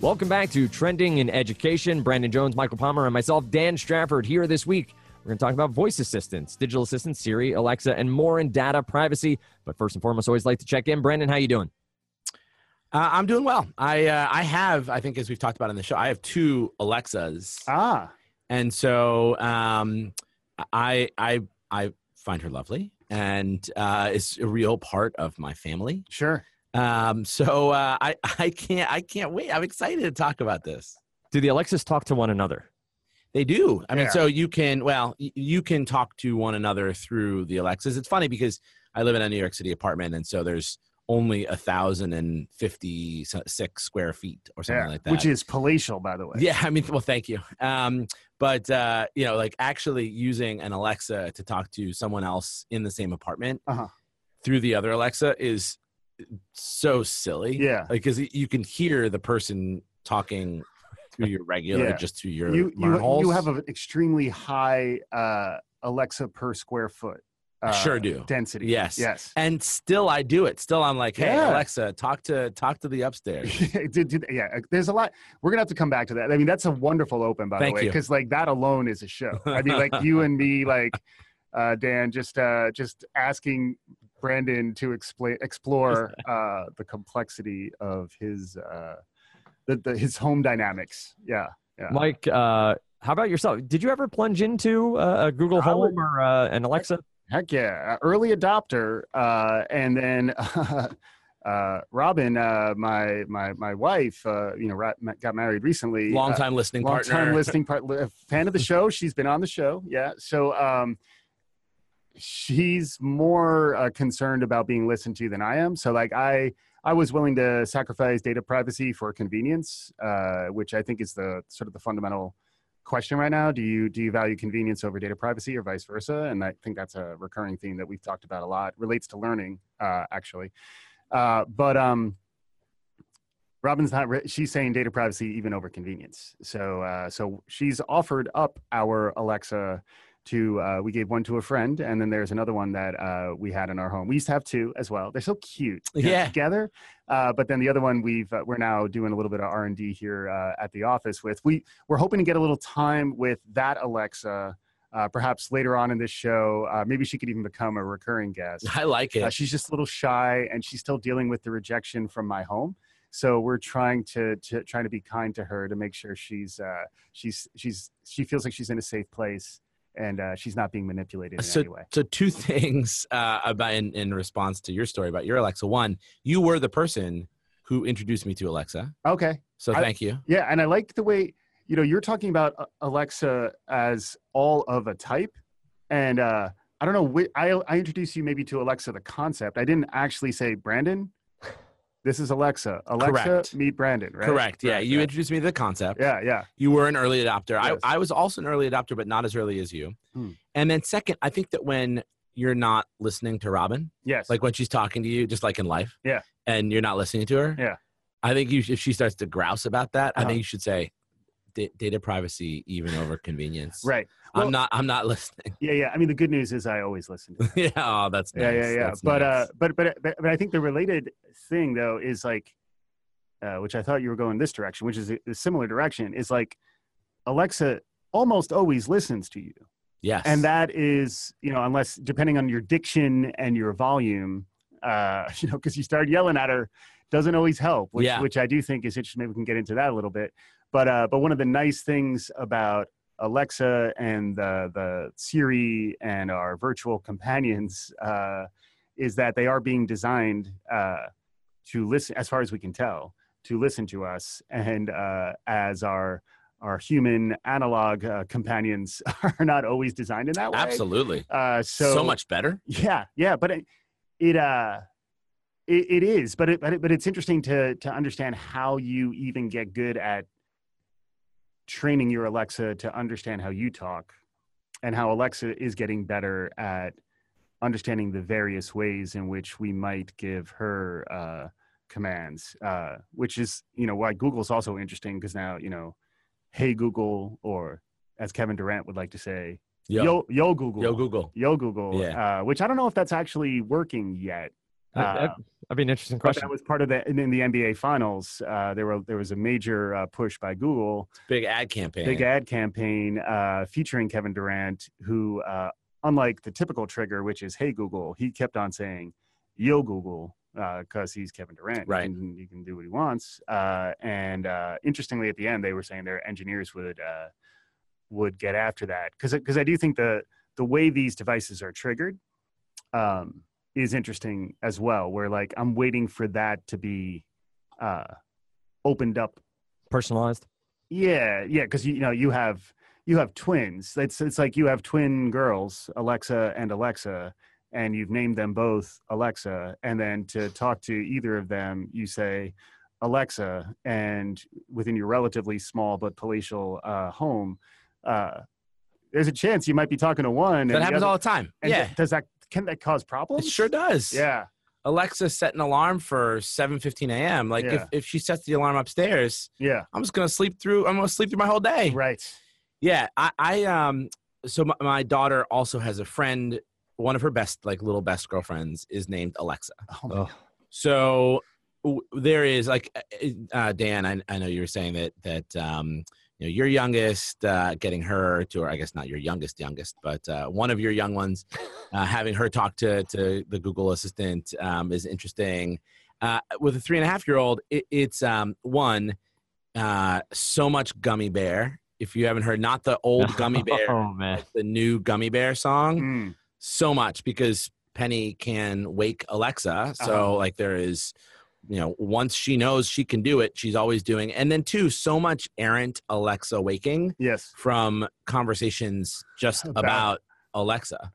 Welcome back to Trending in Education. Brandon Jones, Michael Palmer, and myself, Dan Strafford, here this week. We're going to talk about voice assistants, digital assistants, Siri, Alexa, and more in data privacy. But first and foremost, always like to check in. Brandon, how you doing? Uh, I'm doing well. I uh, I have I think as we've talked about in the show, I have two Alexas, Ah, and so um, I I I find her lovely, and uh, is a real part of my family. sure. Um, so uh, I I can't I can't wait. I'm excited to talk about this. Do the Alexas talk to one another? They do. I mean, Yeah. so you can well you can talk to one another through the Alexas. It's funny because I live in a New York City apartment, and so there's only a thousand and fifty six square feet or something Yeah. like that. Which is palatial, by the way. Yeah, I mean, well, thank you. Um, but uh, you know, like actually using an Alexa to talk to someone else in the same apartment Uh-huh. through the other Alexa is so silly. Yeah. like because you can hear the person talking through your regular, Yeah. just through your You, you, holes. you have an extremely high uh, Alexa per square foot. Uh, sure do. Density. Yes. Yes. and still I do it. Still, I'm like, hey Yeah. Alexa, talk to talk to the upstairs. Did- did- yeah, there's a lot. We're gonna have to come back to that. I mean, that's a wonderful open, by Thank the way, because like that alone is a show. I mean, like you and me, like uh, Dan, just uh, just asking Brandon to explain explore uh, the complexity of his uh, the, the his home dynamics. Yeah, yeah. Mike, uh, how about yourself? Did you ever plunge into uh, a Google Home would- or uh, an Alexa? Heck yeah, uh, early adopter, uh, and then uh, Robin, uh, my my my wife, uh, you know, got married recently. Long time listening long partner. time listening part, fan of the show. She's been on the show, yeah. So um, she's more uh, concerned about being listened to than I am. So like I. I was willing to sacrifice data privacy for convenience, uh, which I think is the sort of the fundamental question right now. Do you do you value convenience over data privacy, or vice versa? And I think that's a recurring theme that we've talked about a lot. Relates to learning, uh, actually. Uh, but um, Robin's not. Re- she's saying data privacy even over convenience. So uh, so she's offered up our Alexa. To uh, we gave one to a friend, and then there's another one that uh, we had in our home. We used to have two as well. They're so cute you know, Yeah. together. Uh, but then the other one we've uh, we're now doing a little bit of R and D here uh, at the office with. We we're hoping to get a little time with that Alexa. Uh, perhaps later on in this show, uh, maybe she could even become a recurring guest. I like it. She's just a little shy, and she's still dealing with the rejection from my home. So we're trying to, to trying to be kind to her to make sure she's uh, she's she's she feels like she's in a safe place and uh, she's not being manipulated in so, any way. so two things uh, about in, in response to your story about your Alexa. One, you were the person who introduced me to Alexa, Okay, so I- thank you. yeah, and I like the way you know you're talking about uh, Alexa as all of a type, and uh, I don't know. I I introduced you maybe to Alexa the concept. I didn't actually say Brandon. This is Alexa. Alexa, Correct. meet Brandon. Right? Correct. Yeah, Right, you introduced me to the concept. Yeah, yeah. You were an early adopter. Yes. I, I was also an early adopter, but not as early as you. Hmm. And then second, I think that when you're not listening to Robin, Yes. like when she's talking to you, just like in life, Yeah. and you're not listening to her, Yeah. I think you, if she starts to grouse about that, I Uh-huh. think you should say, "Da- data privacy even over convenience. right. Well- I'm not. I'm not listening. Yeah, yeah. I mean, the good news is I always listen to. Yeah. Oh, that's nice. yeah, yeah, yeah. That's But nice. uh, but but but but I think the related thing though is like, uh, which I thought you were going this direction, which is a, a similar direction, is like, Alexa almost always listens to you. yes. and that is you know unless depending on your diction and your volume uh you know because you start yelling at her doesn't always help which Yeah. which i do think is interesting maybe we can get into that a little bit but uh but one of the nice things about alexa and the the siri and our virtual companions uh is that they are being designed uh to listen as far as we can tell to listen to us and uh as our our human analog uh, companions are not always designed in that way. absolutely. Uh, so, So, much better. Yeah, yeah, but it, it uh, it, it is, but it, but it, but it's interesting to to understand how you even get good at training your Alexa to understand how you talk, and how Alexa is getting better at understanding the various ways in which we might give her uh, commands, uh, which is you know why Google's also interesting because now you know, hey Google, or as Kevin Durant would like to say, Yo, yo yo Google, yo, Google. Yo Google, Yeah. uh, which I don't know if that's actually working yet. That- Uh, that- that'd be an interesting but question. that was part of the in, in the NBA Finals. Uh, there were there was a major uh, push by Google, Big ad campaign. big ad campaign uh, featuring Kevin Durant, who, uh, unlike the typical trigger, which is "Hey Google," he kept on saying "Yo Google" because he's Kevin Durant. Right. He can, he can do what he wants. Uh, and uh, interestingly, at the end, they were saying their engineers would uh, would get after that because because I do think the the way these devices are triggered um, is interesting as well. Where like I'm waiting for that to be uh, opened up Personalized. yeah, yeah, because you, you know you have you have twins. It's it's like you have twin girls, Alexa and Alexa, and you've named them both Alexa, and then to talk to either of them, you say Alexa, and within your relatively small but palatial uh, home, uh, there's a chance you might be talking to one. and that the happens other- all the time. and yeah, th- does that can that cause problems? it sure does. Yeah, Alexa set an alarm for 7:15 a.m. Like if, Yeah. if she sets the alarm upstairs, yeah, I'm just gonna sleep through. I'm gonna sleep through my whole day. right. Yeah, I, I um. So my, my daughter also has a friend. One of her best, like little best girlfriends, is named Alexa. Oh, Oh, So w- there is like uh, Dan. I, I know you were saying that that um, you know your youngest uh, getting her to, or I guess not your youngest youngest, but uh, one of your young ones uh, having her talk to to the Google Assistant um, is interesting. Uh, with a three and a half year old, it, it's um, one uh, so much gummy bear. If you haven't heard, not the old gummy bear, Oh man. the new gummy bear song Mm, so much because Penny can wake Alexa. So Uh-huh. like there is, you know, once she knows she can do it, she's always doing. And then two, so much errant Alexa waking yes, from conversations just About- about, Alexa,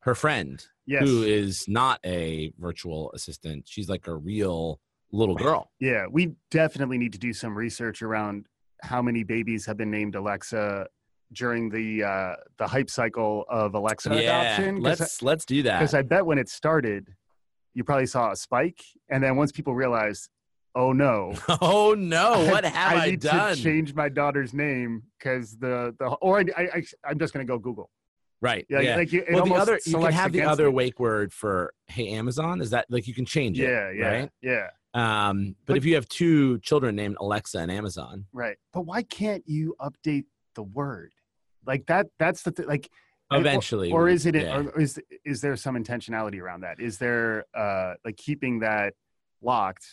her friend, yes. who is not a virtual assistant. She's like a real little girl. Yeah, we definitely need to do some research around how many babies have been named Alexa during the uh, the hype cycle of Alexa yeah, adoption. let's let's do that. Because I bet when it started, you probably saw a spike, and then once people realized, oh no, oh no, what have I, need done? to change my daughter's name because the the or I, I, I am just gonna go Google. right. Yeah, yeah. like it well, the other you can have the other it. wake word for "Hey Amazon." Is that like you can change it? Yeah, yeah, Right. yeah, Um, but, But- if you have two children named Alexa and Amazon, right. But why can't you update the word? Like that. That's the th- like. And- or- eventually, or is it yeah. or is is there some intentionality around that? Is there uh like keeping that locked?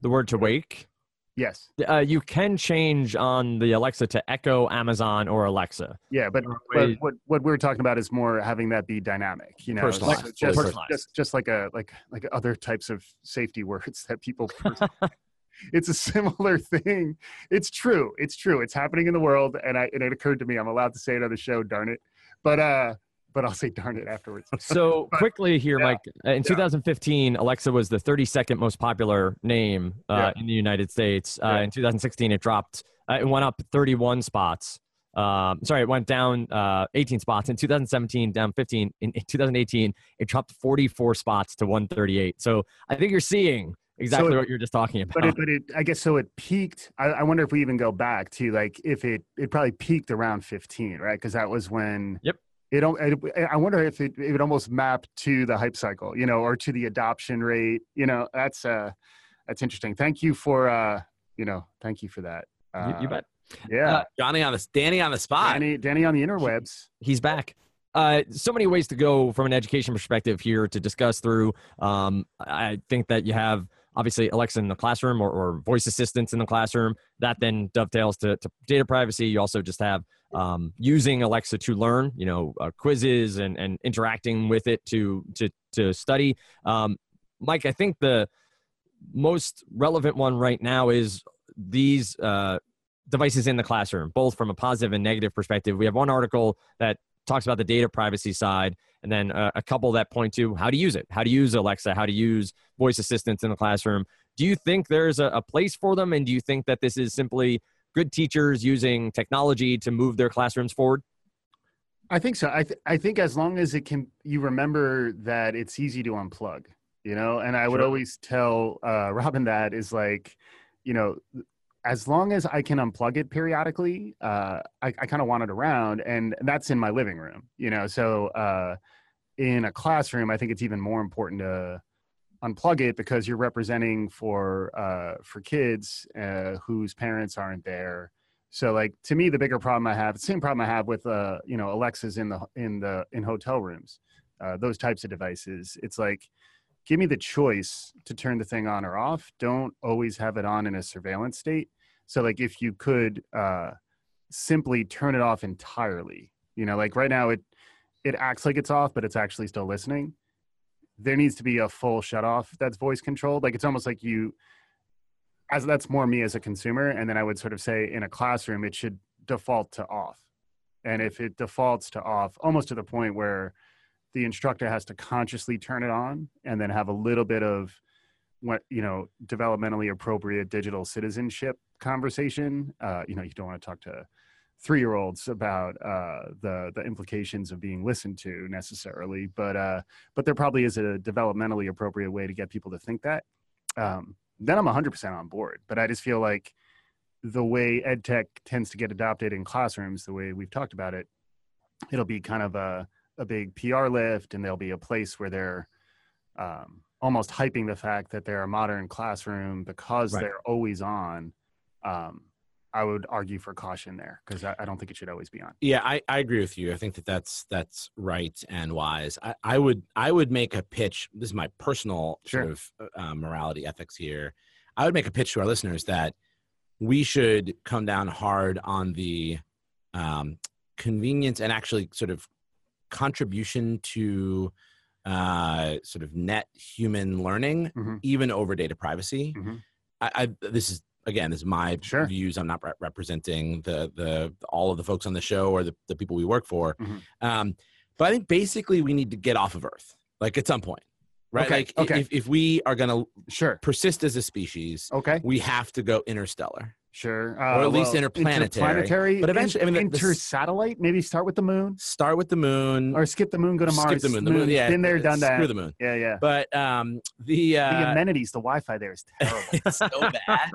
The word to wake. yes. Uh, you can change on the Alexa to Echo, Amazon, or Alexa. yeah but, but what what we're talking about is more having that be dynamic you know? Personalized, so just, personalized. just just like a like like other types of safety words that people it's a similar thing. It's true. It's true. It's happening in the world and i and it occurred to me i'm allowed to say it on the show darn it but uh but i'll say darn it afterwards So But- quickly here, yeah, Mike. In yeah. 2015, Alexa was the 32nd most popular name uh, in the United States. Uh, Yeah. In 2016, it dropped. Uh, it went up 31 spots. Um, sorry, it went down uh, 18 spots. In 2017, down 15. In, in 2018, it dropped 44 spots to 138. So I think you're seeing exactly it- what you're just talking about. but it, but it, I guess so. It peaked. I, I wonder if we even go back to like if it it probably peaked around 15, right? Because that was when. Yep. It don't. It, I wonder if it it would almost map to the hype cycle, you know, or to the adoption rate. You know, that's uh, that's interesting. Thank you for uh, you know, thank you for that. Uh, you, you bet. Yeah, Uh, Johnny on the Danny on the spot. Danny, Danny on the interwebs. he's back. Uh, so many ways to go from an education perspective here to discuss through. Um, I think that you have obviously Alexa in the classroom or, or voice assistants in the classroom. That then dovetails to, to data privacy. You also just have um, using Alexa to learn, you know, uh, quizzes and, and interacting with it to to to study. Um, Mike, I think the most relevant one right now is these uh, devices in the classroom, both from a positive and negative perspective. We have one article that talks about the data privacy side, and then uh, a couple that point to how to use it, how to use Alexa, how to use voice assistants in the classroom. Do you think there's a, a place for them, and do you think that this is simply good teachers using technology to move their classrooms forward? I think so. I th- I think as long as it can, you remember that it's easy to unplug, you know. And I would Sure. always tell uh, Robin that is like, you know, as long as I can unplug it periodically, uh, I, I kind of want it around, and that's in my living room, you know. So uh, in a classroom, I think it's even more important to unplug it because you're representing for uh, for kids uh, whose parents aren't there. So like to me, the bigger problem I have, same problem I have with uh, you know Alexas in the in the in hotel rooms, uh, those types of devices. It's like give me the choice to turn the thing on or off. Don't always have it on in a surveillance state. So like if you could uh, simply turn it off entirely, you know, like right now it it acts like it's off, but it's actually still listening. There needs to be a full shut off that's voice controlled. Like it's almost like you as that's more me as a consumer. And then I would sort of say in a classroom, it should default to off. And if it defaults to off, almost to the point where the instructor has to consciously turn it on and then have a little bit of what you know developmentally appropriate digital citizenship conversation. Uh, you know you don't want to talk to three year olds about uh, the the implications of being listened to necessarily but uh, but there probably is a developmentally appropriate way to get people to think that. Um, then i'm 100% on board but i just feel like the way ed tech tends to get adopted in classrooms the way we've talked about it it'll be kind of a, a big pr lift and there'll be a place where they're um, almost hyping the fact that they're a modern classroom because Right. they're always on um, i would argue for caution there because I, I don't think it should always be on Yeah, I, I agree with you. I think that that's that's right and wise. I, I would I would make a pitch. This is my personal sort of uh, morality ethics here. I would make a pitch to our listeners that we should come down hard on the um, convenience and actually sort of contribution to uh, sort of net human learning, Mhm. even over data privacy. Mhm. I, I this is again this is my Sure. views. I'm not re- representing the the all of the folks on the show or the, the people we work for. Mhm. Um, but I think basically we need to get off of Earth, like at some point, right? Okay, Like okay. if if we are going to sure persist as a species, okay we have to go interstellar. Sure Or at least interplanetary. interplanetary But eventually- I mean, the- the s- intersatellite maybe start with the moon Start with the moon. or skip the moon go to mars skip the moon. The moon, yeah, been there done that Screw the moon. yeah yeah But um, the the uh, amenities the wi-fi there is terrible it's so bad.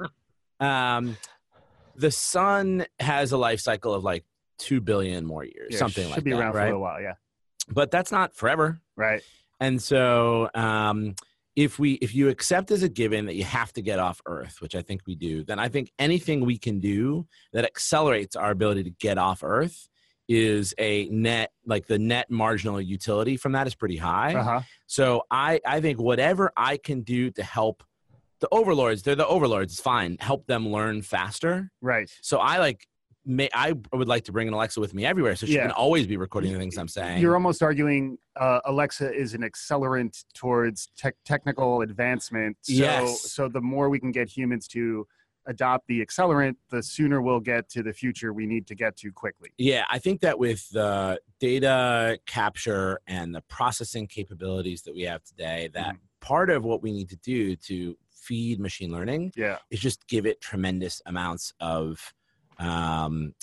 Um, the sun has a life cycle of like two billion more years, Yeah, something like that. should be around for a while yeah But that's not forever. right And so, um, if we if you accept as a given that you have to get off Earth, which I think we do, then I think anything we can do that accelerates our ability to get off Earth is a net like the net marginal utility from that is pretty high. uh-huh So I I think whatever I can do to help the overlords, they're the overlords, it's fine. Help them learn faster. right So I like may I would like to bring an Alexa with me everywhere so she Yeah. can always be recording the things I'm saying. You're almost arguing uh, Alexa is an accelerant towards tech technical advancement. So, Yes. so the more we can get humans to adopt the accelerant, the sooner we'll get to the future we need to get to quickly. Yeah, I think that with the data capture and the processing capabilities that we have today, that part of what we need to do to feed machine learning Yeah. is just give it tremendous amounts of um,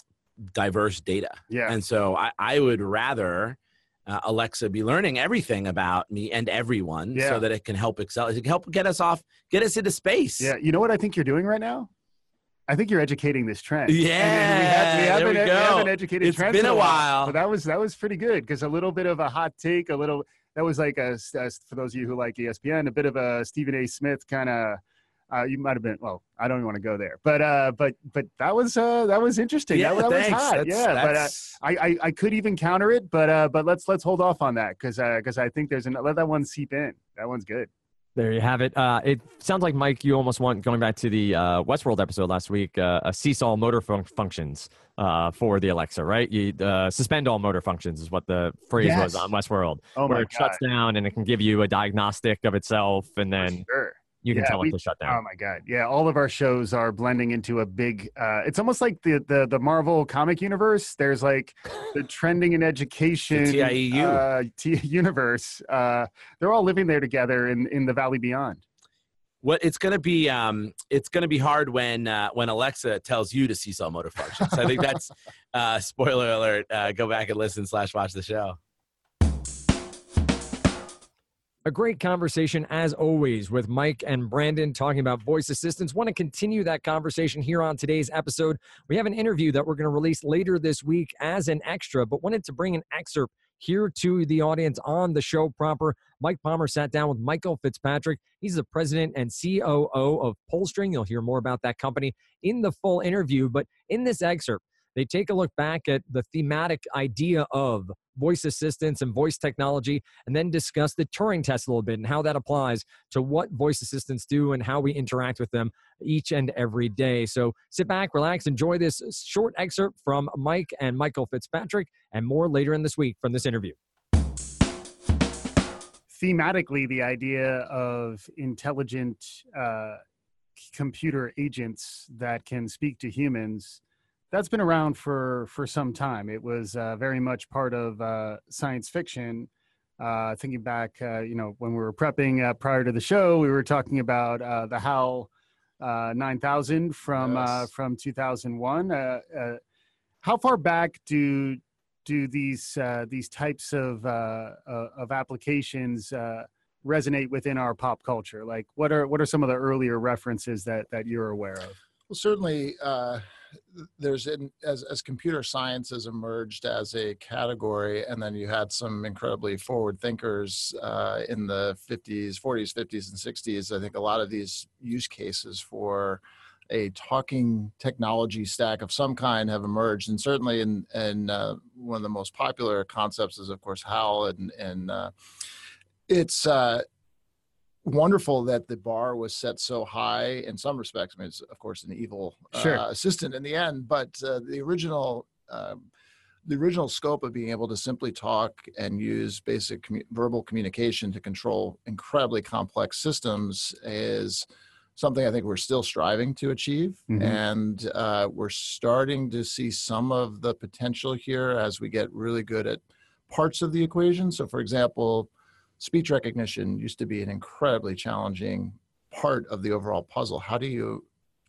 diverse data. Yeah. And so I, I would rather uh, Alexa be learning everything about me and everyone Yeah. so that it can help excel, it can help get us off, get us into space. yeah. You know what I think you're doing right now? I think you're educating this trend. Yeah, we, have, we, there haven't, we we go. haven't educated It's trends been a while. But that was that was pretty good because a little bit of a hot take, a little that was like a, a for those of you who like ESPN, a bit of a Stephen A. Smith kind of. Uh, you might have been well. I don't even want to go there, but uh, but but that was uh, that was interesting. Yeah, that, that was thanks. hot. That's- yeah, but uh, I, I I could even counter it, but uh, but let's let's hold off on that because uh because I think there's an let that one seep in. That one's good. There you have it. Uh, it sounds like Mike, you almost want going back to the uh, Westworld episode last week. Uh, a cease all motor fun- functions uh, for the Alexa, right? You uh, suspend all motor functions is what the phrase was on Westworld, Oh where my it god! shuts down and it can give you a diagnostic of itself, and then sure. You can Yeah, tell we- to shut down. Oh my god! Yeah, all of our shows are blending into a big. Uh, it's almost like the the the Marvel comic universe. There's like the trending in education The TIEU. uh, T- universe. Uh, they're all living there together in in the Valley Beyond. what it's gonna be um it's gonna be hard when uh when alexa tells you to cease all motor functions i think that's uh spoiler alert uh go back and listen slash watch the show A great conversation, as always, with Mike and Brandon talking about voice assistants. Want to continue that conversation here on today's episode. We have an interview that we're going to release later this week as an extra, but wanted to bring an excerpt here to the audience on the show proper. Mike Palmer sat down with Michael Fitzpatrick. He's the president and COO of PullString. You'll hear more about that company in the full interview, but in this excerpt, they take a look back at the thematic idea of voice assistants and voice technology, and then discuss the Turing test a little bit and how that applies to what voice assistants do and how we interact with them each and every day. So sit back, relax, enjoy this short excerpt from Mike and Michael Fitzpatrick, and more later in this week from this interview. Thematically, the idea of intelligent uh, computer agents that can speak to humans that's been around for for some time. It was uh, very much part of uh, science fiction. Uh, thinking back, uh, you know, when we were prepping uh, prior to the show, we were talking about uh, the HAL 9000 from Yes. from 2001. how far back do do these these types of of applications resonate within our pop culture? Like, what are what are some of the earlier references that that you're aware of? Well, certainly, uh, there's in, as as computer science has emerged as a category, and then you had some incredibly forward thinkers uh, in the 50s, 40s, 50s, and 60s. I think a lot of these use cases for a talking technology stack of some kind have emerged, and certainly in in uh, one of the most popular concepts is, of course, HAL, and and uh, it's uh, wonderful that the bar was set so high in some respects. I mean, it's of course an evil Sure. uh, assistant in the end, but uh, the original. Um, the original scope of being able to simply talk and use basic commu- verbal communication to control incredibly complex systems is something I think we're still striving to achieve. Mhm. And uh, we're starting to see some of the potential here as we get really good at parts of the equation. So, for example, speech recognition used to be an incredibly challenging part of the overall puzzle. How do you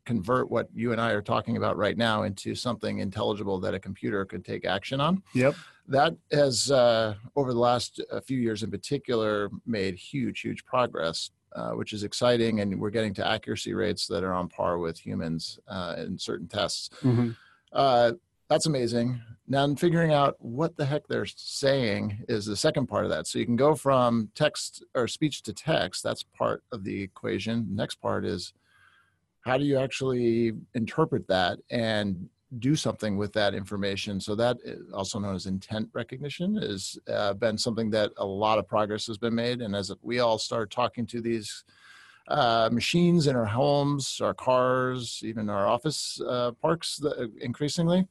convert what you and I are talking about right now into something intelligible that a computer could take action on? Yep. That has, uh, over the last uh, few years in particular, made huge, huge progress, uh, which is exciting. And we're getting to accuracy rates that are on par with humans uh, in certain tests. Mhm. Uh, that's amazing. Now, in figuring out what the heck they're saying is the second part of that. So you can go from text or speech to text. That's part of the equation. Next part is how do you actually interpret that and do something with that information? So that, also known as intent recognition, has uh, been something that a lot of progress has been made. And as we all start talking to these uh, machines in our homes, our cars, even our office uh, parks, the, increasingly,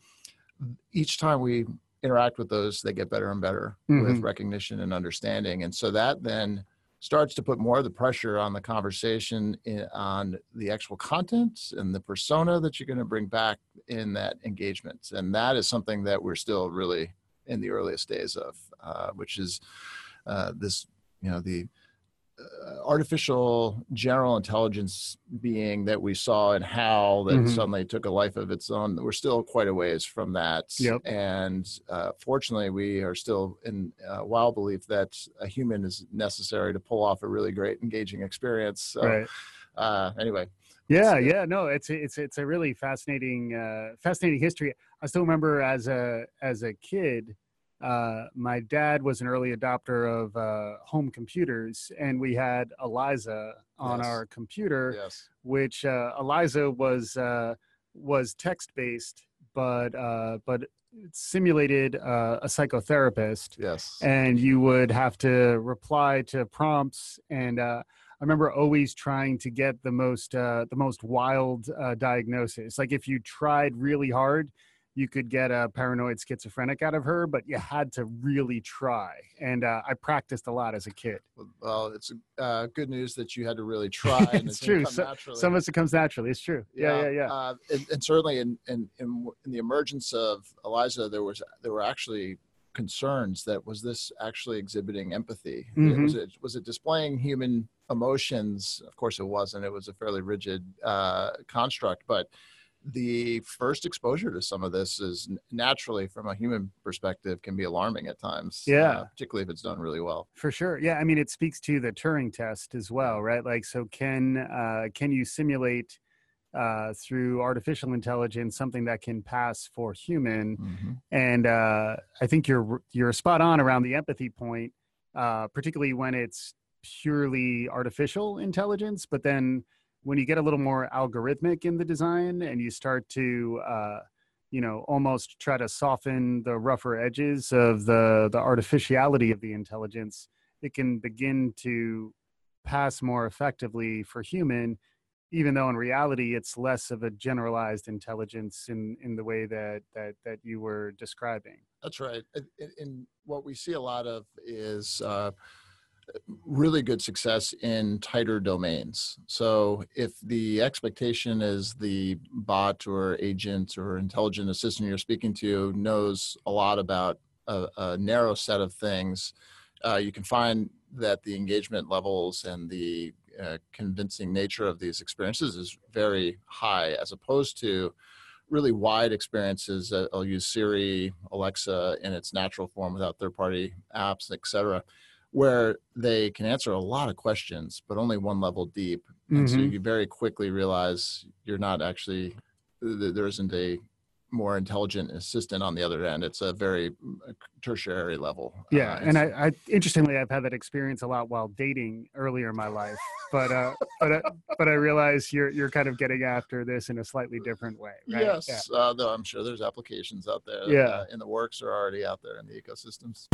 each time we interact with those, they get better and better with Mhm. recognition and understanding. And so that then starts to put more of the pressure on the conversation in, on the actual content and the persona that you're going to bring back in that engagement. And that is something that we're still really in the earliest days of, uh, which is uh, this, you know, the artificial general intelligence being that we saw in HAL that Mhm. suddenly took a life of its own. We're still quite a ways from that. Yep. And uh, fortunately, we are still in uh, wild belief that a human is necessary to pull off a really great, engaging experience. So, right. uh, anyway, Yeah, yeah, no, it's it's it's a really fascinating uh, fascinating history. I still remember as a as a kid, uh, my dad was an early adopter of uh, home computers, and we had Eliza on Yes. our computer, yes. which uh, Eliza was uh, was text based, but uh, but simulated uh, a psychotherapist Yes. and you would have to reply to prompts and uh, i remember always trying to get the most uh, the most wild uh, diagnosis like if you tried really hard you could get a paranoid schizophrenic out of her but you had to really try and uh, i practiced a lot as a kid well, it's uh, good news that you had to really try. And It's it didn't true. So- naturally. some of us it comes naturally it's true yeah yeah yeah, Uh, and, and certainly in, in in in the emergence of Eliza, there was there were actually concerns that was this actually exhibiting empathy? Mhm. Was it was it displaying human emotions? Of course, it wasn't. It was a fairly rigid uh, construct, but the first exposure to some of this is naturally, from a human perspective, can be alarming at times. Yeah. Uh, particularly if it's done really well. For sure. Yeah. I mean, it speaks to the Turing test as well, right? Like, so can uh, can you simulate uh, through artificial intelligence something that can pass for human? Mhm. And uh, I think you're you're spot on around the empathy point, uh, particularly when it's purely artificial intelligence. But then when you get a little more algorithmic in the design and you start to uh, you know almost try to soften the rougher edges of the the artificiality of the intelligence it can begin to pass more effectively for human even though in reality it's less of a generalized intelligence in in the way that that that you were describing That's right. And- And, what we see a lot of is uh, really good success in tighter domains. So if the expectation is the bot or agent or intelligent assistant you're speaking to knows a lot about a, a narrow set of things, uh, you can find that the engagement levels and the uh, convincing nature of these experiences is very high as opposed to really wide experiences. I'll use Siri, Alexa in its natural form without third party apps, et cetera, where they can answer a lot of questions, but only one level deep. And so Mhm. you very quickly realize you're not actually, there isn't a more intelligent assistant on the other end. It's a very mm, tertiary level. yeah Uh, and I, I interestingly i've had that experience a lot while dating earlier in my life but uh but uh, but i realize you're you're kind of getting after this in a slightly different way right Yes, Yeah. uh, though I'm sure there's applications out there Yeah. uh, in the works or already out there in the ecosystems.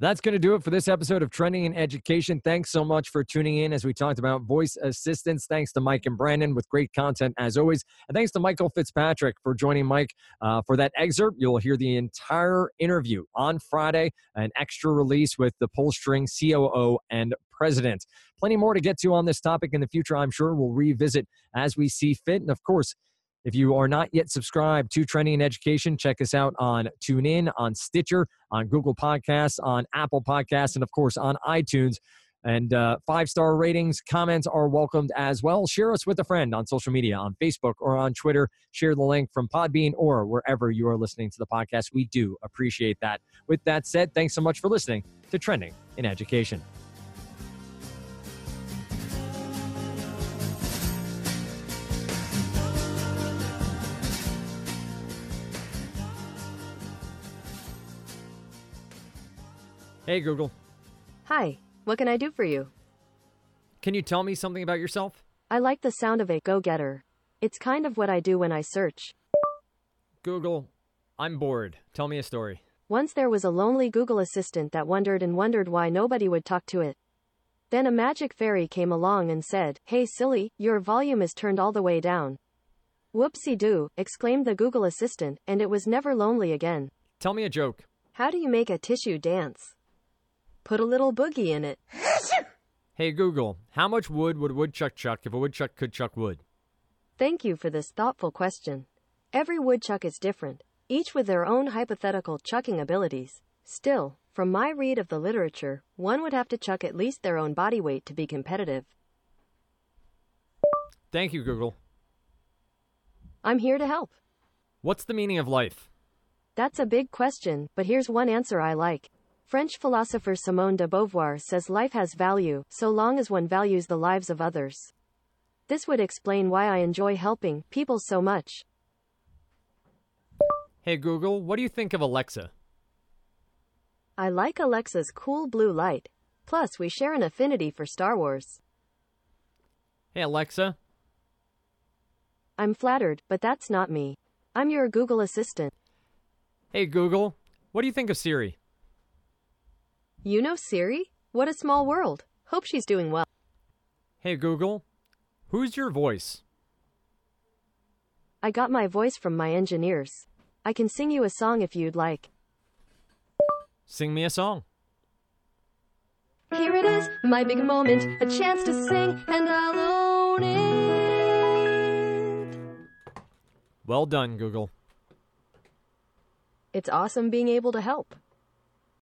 That's going to do it for this episode of Trending in Education. Thanks so much for tuning in as we talked about voice assistants. Thanks to Mike and Brandon with great content as always. And thanks to Michael Fitzpatrick for joining Mike uh, for that excerpt. You'll hear the entire interview on Friday, an extra release with the Pullstring COO and president. Plenty more to get to on this topic in the future, I'm sure. We'll revisit as we see fit. And of course, if you are not yet subscribed to Trending in Education, check us out on TuneIn, on Stitcher, on Google Podcasts, on Apple Podcasts, and of course on iTunes. And uh, five star ratings, comments are welcomed as well. Share us with a friend on social media, on Facebook or on Twitter. Share the link from Podbean or wherever you are listening to the podcast. We do appreciate that. With that said, thanks so much for listening to Trending in Education. Hey, Google. Hi, what can I do for you? Can you tell me something about yourself? I like the sound of a go getter. It's kind of what I do when I search. Google, I'm bored. Tell me a story. Once there was a lonely Google Assistant that wondered and wondered why nobody would talk to it. Then a magic fairy came along and said, Hey silly, your volume is turned all the way down. Whoopsie doo, exclaimed the Google Assistant, and it was never lonely again. Tell me a joke. How do you make a tissue dance? Put a little boogie in it. Hey, Google, how much wood would a woodchuck chuck if a woodchuck could chuck wood? Thank you for this thoughtful question. Every woodchuck is different, each with their own hypothetical chucking abilities. Still, from my read of the literature, one would have to chuck at least their own body weight to be competitive. Thank you, Google. I'm here to help. What's the meaning of life? That's a big question, but here's one answer I like. French philosopher Simone de Beauvoir says life has value, so long as one values the lives of others. This would explain why I enjoy helping people so much. Hey, Google, what do you think of Alexa? I like Alexa's cool blue light. Plus, we share an affinity for Star Wars. Hey, Alexa, I'm flattered, but that's not me. I'm your Google Assistant. Hey, Google, what do you think of Siri? You know Siri? What a small world. Hope she's doing well. Hey, Google, who's your voice? I got my voice from my engineers. I can sing you a song if you'd like. Sing me a song. Here it is, my big moment, a chance to sing, and I'll own it. Well done, Google. It's awesome being able to help.